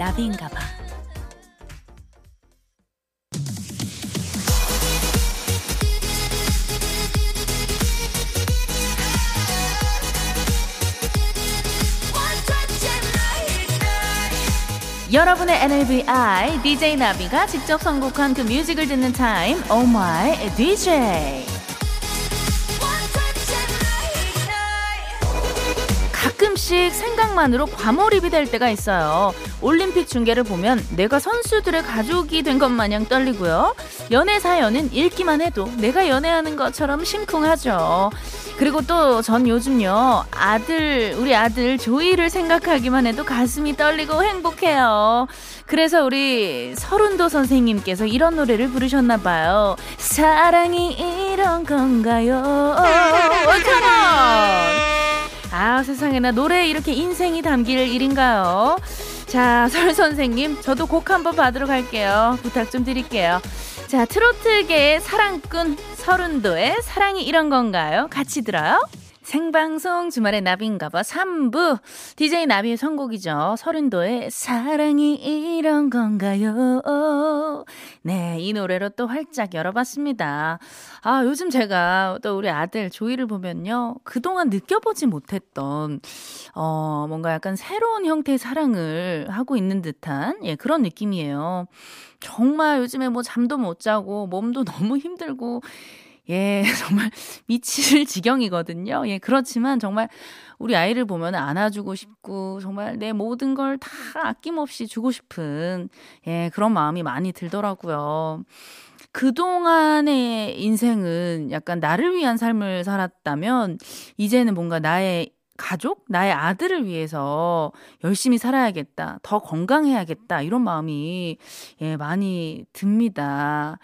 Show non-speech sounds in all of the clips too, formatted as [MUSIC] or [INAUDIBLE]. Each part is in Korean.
주말엔 나비인가 봐. 여러분의 NABI DJ 나비가 직접 선곡한 그 뮤직을 듣는 타임 Oh My DJ 가끔씩 생각만으로 과몰입이 될 때가 있어요. 올림픽 중계를 보면 내가 선수들의 가족이 된 것 마냥 떨리고요. 연애 사연은 읽기만 해도 내가 연애하는 것처럼 심쿵하죠. 그리고 또 전 요즘요 아들 우리 아들 조이를 생각하기만 해도 가슴이 떨리고 행복해요. 그래서 우리 서른도 선생님께서 이런 노래를 부르셨나 봐요. 사랑이 이런 건가요? 컴온! 아 세상에나 노래에 이렇게 인생이 담길 일인가요? 자, [LAUGHS] 설 선생님, 저도 곡 한번 받으러 갈게요. 부탁 좀 드릴게요. 자, 트로트계의 사랑꾼 서른도의 사랑이 이런 건가요? 같이 들어요. 생방송 주말의 나비인가봐 3부 DJ 나비의 선곡이죠. 서른도의 사랑이 이런 건가요? 네, 이 노래로 또 활짝 열어봤습니다. 아, 요즘 제가 또 우리 아들 조이를 보면요. 그동안 느껴보지 못했던, 어, 뭔가 약간 새로운 형태의 사랑을 하고 있는 듯한, 예, 그런 느낌이에요. 정말 요즘에 뭐 잠도 못 자고 몸도 [LAUGHS] 너무 힘들고 예, [LAUGHS] 정말 미칠 지경이거든요. 예, 그렇지만 정말 우리 아이를 보면 안아주고 싶고 정말 내 모든 걸 다 아낌없이 주고 싶은 예, 그런 마음이 많이 들더라고요. 그동안의 인생은 약간 나를 위한 삶을 살았다면 이제는 뭔가 나의 가족, 나의 아들을 위해서 열심히 살아야겠다, 더 건강해야겠다, 이런 마음이, 예, 많이 듭니다.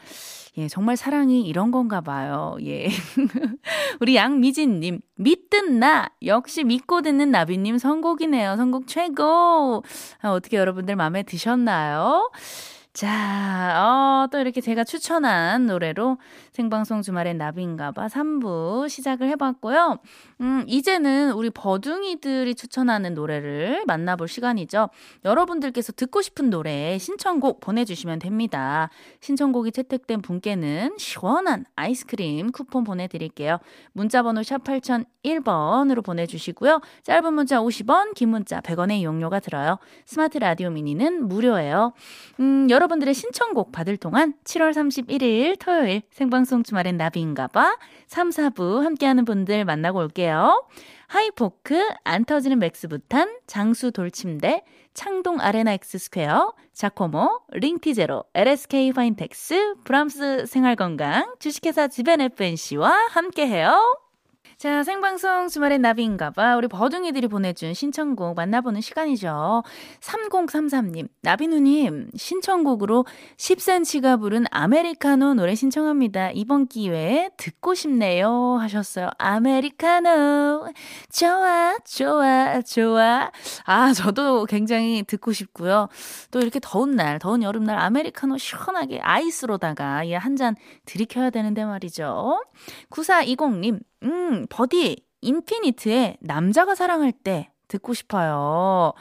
예, 정말 사랑이 이런 건가 봐요. 예. [LAUGHS] 우리 양미진님, 믿든 나! 역시 믿고 듣는 나비님 선곡이네요. 선곡 최고! 아, 어떻게 여러분들 마음에 드셨나요? 자, 어, 또 이렇게 제가 추천한 노래로 생방송 주말엔 나비인가봐 3부 시작을 해봤고요. 음, 이제는 우리 버둥이들이 추천하는 노래를 만나볼 시간이죠. 여러분들께서 듣고 싶은 노래 신청곡 보내주시면 됩니다. 신청곡이 채택된 분께는 시원한 아이스크림 쿠폰 보내드릴게요. 문자번호 샵 8001번으로 보내주시고요. 짧은 문자 50원, 긴 문자 100원의 이용료가 들어요. 스마트 라디오 미니는 무료예요. 음, 여러분 여러분들의 신청곡 받을 동안 7월 31일 토요일 생방송 주말엔 나비인가봐 3, 4부 함께하는 분들 만나고 올게요. 하이포크, 안 터지는 맥스부탄, 장수 돌침대, 창동 아레나 엑스 스퀘어, 자코모, 링티제로, LSK 파인텍스, 브람스 생활건강, 주식회사 지벤 FNC와 함께해요. 자, 생방송 주말엔 나비인가봐. 우리 버둥이들이 보내준 신청곡 만나보는 시간이죠. 3033님, 나비누님, 신청곡으로 10cm가 부른 아메리카노 노래 신청합니다. 이번 기회에 듣고 싶네요. 하셨어요. 아메리카노. 좋아, 좋아, 좋아. 아, 저도 굉장히 듣고 싶고요. 또 이렇게 더운 날, 더운 여름날 아메리카노 시원하게 아이스로다가 한잔 들이켜야 되는데 말이죠. 9420님, 음, 버디, 인피니트의 남자가 사랑할 때 듣고 싶어요.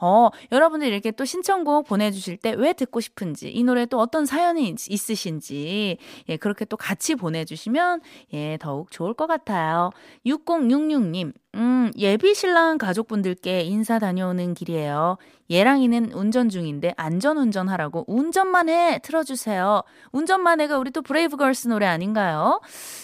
어, 여러분들 이렇게 또 신청곡 보내주실 때 왜 듣고 싶은지, 이 노래 또 어떤 사연이 있으신지, 예, 그렇게 또 같이 보내주시면, 예, 더욱 좋을 것 같아요. 6066님, 음, 예비 신랑 가족분들께 인사 다녀오는 길이에요. 예랑이는 운전 중인데 안전 운전하라고 운전만 해 틀어주세요. 운전만 해가 우리 또 브레이브걸스 노래 아닌가요?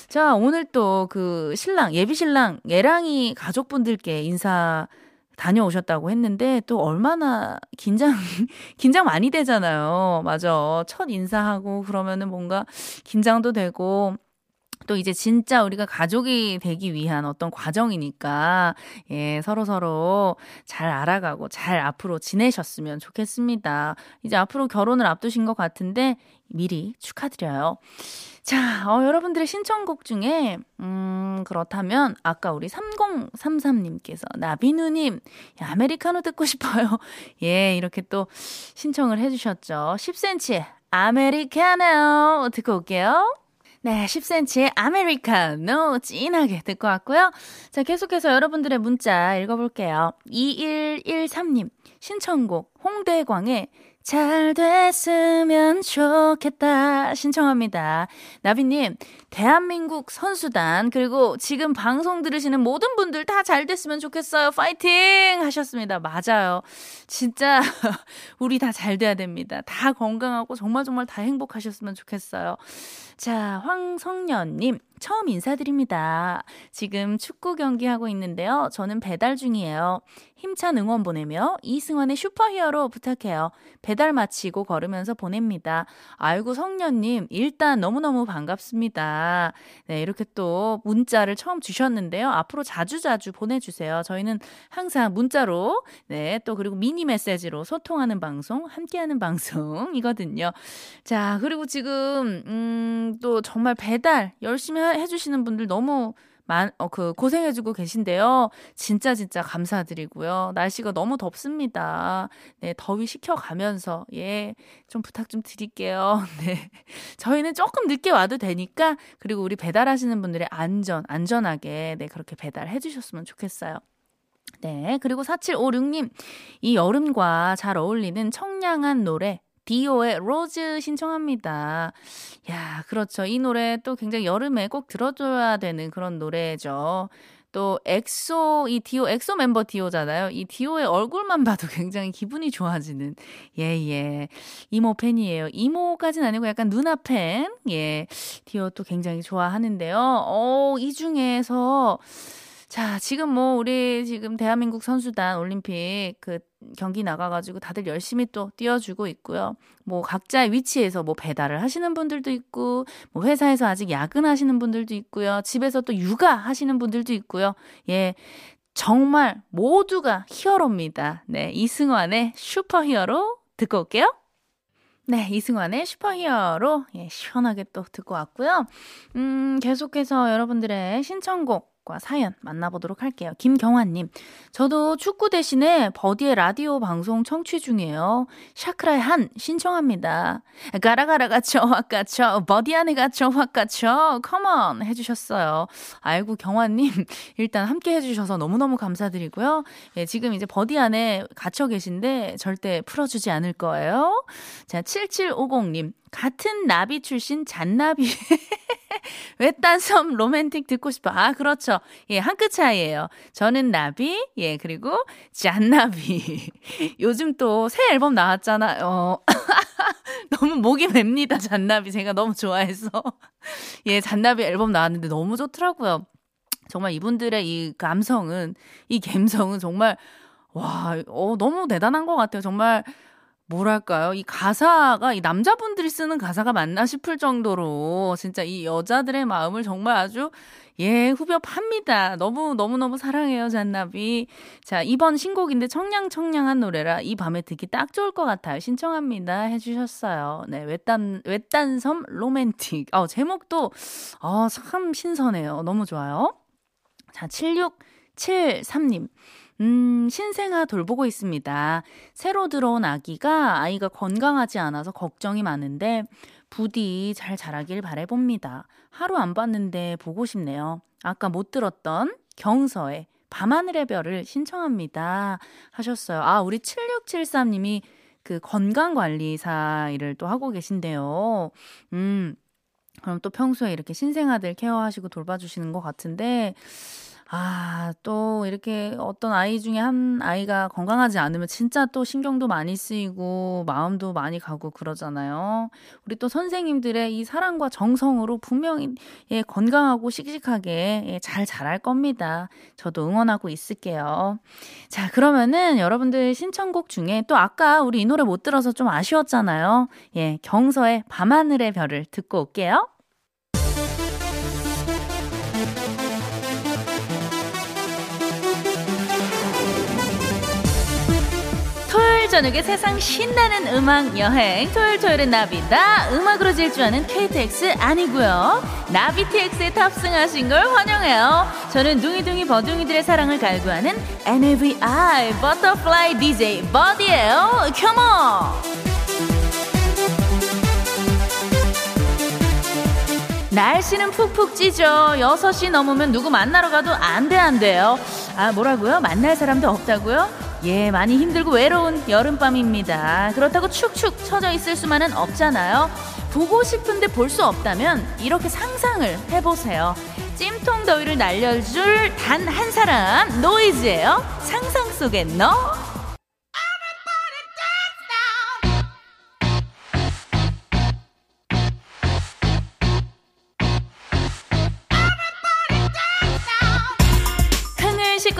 자, 오늘 또 그 신랑, 예비 신랑, 예랑이 가족분들께 인사 다녀오셨다고 했는데 또 얼마나 긴장 [LAUGHS] 긴장 많이 되잖아요. 맞아. 첫 인사하고 그러면은 뭔가 긴장도 되고 또 이제 진짜 우리가 가족이 되기 위한 어떤 과정이니까 예, 서로 서로 잘 알아가고 잘 앞으로 지내셨으면 좋겠습니다. 이제 앞으로 결혼을 앞두신 것 같은데 미리 축하드려요. 자, 어, 여러분들의 신청곡 중에, 음, 그렇다면, 아까 우리 3033님께서, 나비누님, 아메리카노 듣고 싶어요. [LAUGHS] 예, 이렇게 또 신청을 해주셨죠. 10cm, 아메리카노 듣고 올게요. 네, 10cm의 아메리카노 진하게 듣고 왔고요. 자, 계속해서 여러분들의 문자 읽어볼게요. 2113님, 신청곡 홍대광의 잘 됐으면 좋겠다 신청합니다. 나비님, 대한민국 선수단 그리고 지금 방송 들으시는 모든 분들 다 잘 됐으면 좋겠어요. 파이팅 하셨습니다. 맞아요. 진짜 [LAUGHS] 우리 다 잘 돼야 됩니다. 다 건강하고 정말 정말 다 행복하셨으면 좋겠어요. 자, 황성년님. 처음 인사드립니다. 지금 축구 경기 하고 있는데요. 저는 배달 중이에요. 힘찬 응원 보내며 이승환의 슈퍼히어로 부탁해요. 배달 마치고 걸으면서 보냅니다. 아이고 성년님 일단 너무너무 반갑습니다. 네 이렇게 또 문자를 처음 주셨는데요. 앞으로 자주자주 보내주세요. 저희는 항상 문자로 네 또 그리고 미니 메시지로 소통하는 방송 함께하는 방송이거든요. 자 그리고 지금 음 또 정말 배달 열심히 해주시는 분들 너무 만, 어, 그, 고생해주고 계신데요. 진짜, 진짜 감사드리고요. 날씨가 너무 덥습니다. 네, 더위 식혀가면서, 예, 좀 부탁 좀 드릴게요. [LAUGHS] 네. 저희는 조금 늦게 와도 되니까, 그리고 우리 배달하시는 분들의 안전, 안전하게, 네, 그렇게 배달해 주셨으면 좋겠어요. 네. 그리고 4756님, 이 여름과 잘 어울리는 청량한 노래, 디오의 Rose 신청합니다. 야, 그렇죠. 이 노래 또 굉장히 여름에 꼭 들어줘야 되는 그런 노래죠. 또 엑소 이 디오 엑소 멤버 디오잖아요. 이 디오의 얼굴만 봐도 [LAUGHS] 굉장히 기분이 좋아지는 예예 예. 이모 팬이에요. 이모까지는 아니고 약간 누나 팬. 예. 디오 또 굉장히 좋아하는데요. 어, 이 중에서 자, 지금 뭐 우리 지금 대한민국 선수단 올림픽 그 경기 나가가지고 다들 열심히 또 뛰어주고 있고요. 뭐 각자의 위치에서 뭐 배달을 하시는 분들도 있고, 뭐 회사에서 아직 야근하시는 분들도 있고요. 집에서 또 육아 하시는 분들도 있고요. 예. 정말 모두가 히어로입니다. 네. 이승환의 슈퍼 히어로 듣고 올게요. 네, 이승환의 슈퍼히어로 예, 시원하게 또 듣고 왔고요. 음, 계속해서 여러분들의 신청곡 과 사연 만나보도록 할게요. 김경환님, 저도 축구 대신에 버디의 라디오 방송 청취 중이에요. 샤크라의 한 신청합니다. 가라가라가 저와까죠 버디 안에가 저와까죠 컴온 해주셨어요. 아이고 경환님, [LAUGHS] 일단 함께 해주셔서 너무너무 감사드리고요. 예, 지금 이제 버디 안에 갇혀 계신데 절대 풀어주지 않을 거예요. 자, 7750님, 같은 나비 출신 잔나비. [LAUGHS] [LAUGHS] 외딴 섬 로맨틱 듣고 싶어. 아, 그렇죠. 예, 한 끗 차이예요. 저는 나비, 예, 그리고 잔나비. [LAUGHS] 요즘 또 새 앨범 나왔잖아요. 어. [LAUGHS] 너무 목이 맵니다, 잔나비. 제가 너무 좋아해서. 예, 잔나비 앨범 나왔는데 너무 좋더라고요. 정말 이분들의 이 감성은, 이 감성은 정말, 와, 어, 너무 대단한 것 같아요. 정말 뭐랄까요? 이 가사가 이 남자분들이 쓰는 가사가 맞나 싶을 정도로 진짜 이 여자들의 마음을 정말 아주 예, 후벼 팝니다. 너무 너무너무 사랑해요, 잔나비. 자, 이번 신곡인데 청량청량한 노래라 이 밤에 듣기 딱 좋을 것 같아요. 신청합니다. 해 주셨어요. 네, 외딴 외딴섬 로맨틱. 어, 제목도 어, 참 신선해요. 너무 좋아요. 자, 7673님. 음, 신생아 돌보고 있습니다. 새로 들어온 아기가 아이가 건강하지 않아서 걱정이 많은데 부디 잘 자라길 바래봅니다. 하루 안 봤는데 보고 싶네요. 아까 못 들었던 경서의 밤하늘의 별을 신청합니다. 하셨어요. 아, 우리 7673님이 그 건강관리사 일을 또 하고 계신데요. 음, 그럼 또 평소에 이렇게 신생아들 케어하시고 돌봐주시는 것 같은데, 아, 또 이렇게 어떤 아이 중에 한 아이가 건강하지 않으면 진짜 또 신경도 많이 쓰이고 마음도 많이 가고 그러잖아요. 우리 또 선생님들의 이 사랑과 정성으로 분명히 예, 건강하고 씩씩하게 예, 잘 자랄 겁니다. 저도 응원하고 있을게요. 자, 그러면은 여러분들 신청곡 중에 또 아까 우리 이 노래 못 들어서 좀 아쉬웠잖아요. 예, 경서의 밤하늘의 별을 듣고 올게요. 저녁에 세상 신나는 음악 여행 토요일 토요일은 나비다 음악으로 질주하는 KTX 아니고요 나비TX에 탑승하신 걸 환영해요 저는 둥이둥이 버둥이들의 사랑을 갈구하는 나비 butterfly DJ 버디예요 come on 날씨는 푹푹 찌죠. 6시 넘으면 누구 만나러 가도 안 돼, 안 돼요. 아, 뭐라고요? 만날 사람도 없다고요? 예, 많이 힘들고 외로운 여름밤입니다. 그렇다고 축축 처져 있을 수만은 없잖아요. 보고 싶은데 볼 수 없다면 이렇게 상상을 해보세요. 찜통 더위를 날려줄 단 한 사람, 노이즈예요. 상상 속에 너.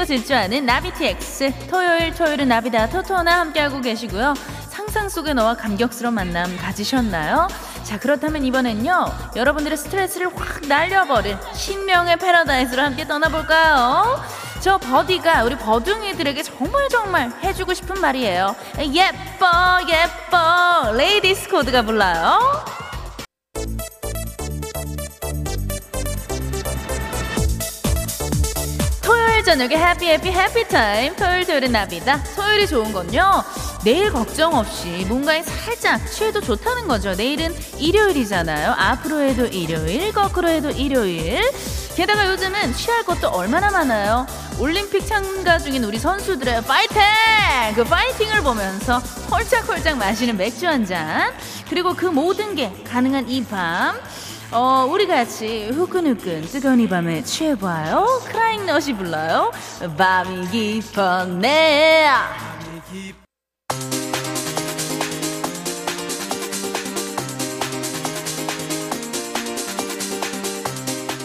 싣고 질주하는 나비TX 토요일 토요일은 나비다. 토토나 함께하고 계시고요. 상상 속의 너와 감격스러운 만남 가지셨나요? 자 그렇다면 이번엔요 여러분들의 스트레스를 확 날려버릴 신명의 paradise로 함께 떠나볼까요? 저 버디가 우리 버둥이들에게 정말 정말 해주고 싶은 말이에요. 예뻐 예뻐. 레이디스 코드가 불러요 저녁에 happy happy happy time 토요일 토요일은 나비다. 토요일이 좋은 건요. 내일 걱정 없이 뭔가에 살짝 취해도 좋다는 거죠. 내일은 일요일이잖아요. 앞으로 해도 일요일 거꾸로 해도 일요일. 게다가 요즘은 취할 것도 얼마나 많아요. 올림픽 참가 중인 우리 선수들의 파이팅! 그 파이팅을 보면서 홀짝홀짝 마시는 맥주 한 잔. 그리고 그 모든 게 가능한 이 밤 어, 우리 같이 후끈후끈 뜨거운 이 밤에 취해봐요. 크라잉 넛이 불러요. 밤이 깊었네.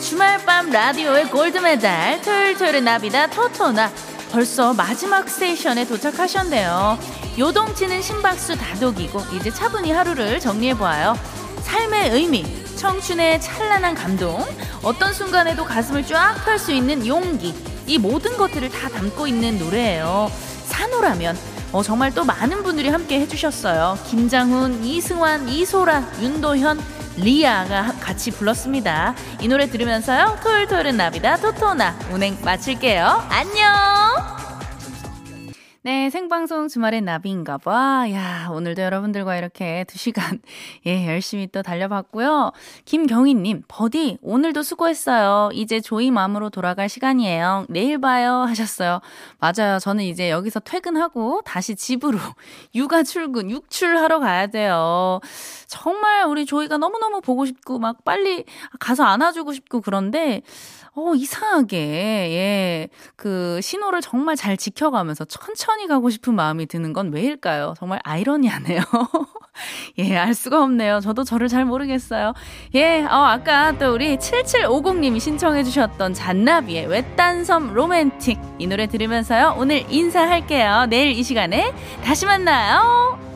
주말 밤 라디오의 골드메달 토요일 토요일의 나비다 토토나 벌써 마지막 스테이션에 도착하셨네요. 요동치는 심박수 다독이고 이제 차분히 하루를 정리해보아요. 삶의 의미 청춘의 찬란한 감동, 어떤 순간에도 가슴을 쫙 펼 수 있는 용기, 이 모든 것들을 다 담고 있는 노래예요. 산호라면 어, 정말 또 많은 분들이 함께 해주셨어요. 김장훈, 이승환, 이소라, 윤도현, 리아가 같이 불렀습니다. 이 노래 들으면서요. 토요일 토요일은 나비다 토토나 운행 마칠게요. 안녕! 네, 생방송 주말엔 나비인가 봐. 야, 오늘도 여러분들과 이렇게 [LAUGHS] 두 시간, 예, 열심히 또 달려봤고요. 김경희님, 버디, 오늘도 수고했어요. 이제 조이 마음으로 돌아갈 시간이에요. 내일 봐요. 하셨어요. 맞아요. 저는 이제 여기서 퇴근하고 다시 집으로 [LAUGHS] 육아 출근, 육출하러 가야 돼요. 정말 우리 조이가 너무너무 보고 싶고, 막 빨리 가서 안아주고 싶고 그런데, 어, 이상하게, 예, 그 신호를 정말 잘 지켜가면서 천천히 가고 싶은 마음이 드는 건 왜일까요? 정말 아이러니하네요. [LAUGHS] 예, 알 수가 없네요. 저도 저를 잘 모르겠어요. 예, 어, 아까 또 우리 7750님이 신청해주셨던 잔나비의 외딴섬 로맨틱 이 노래 들으면서요. 오늘 인사할게요. 내일 이 시간에 다시 만나요.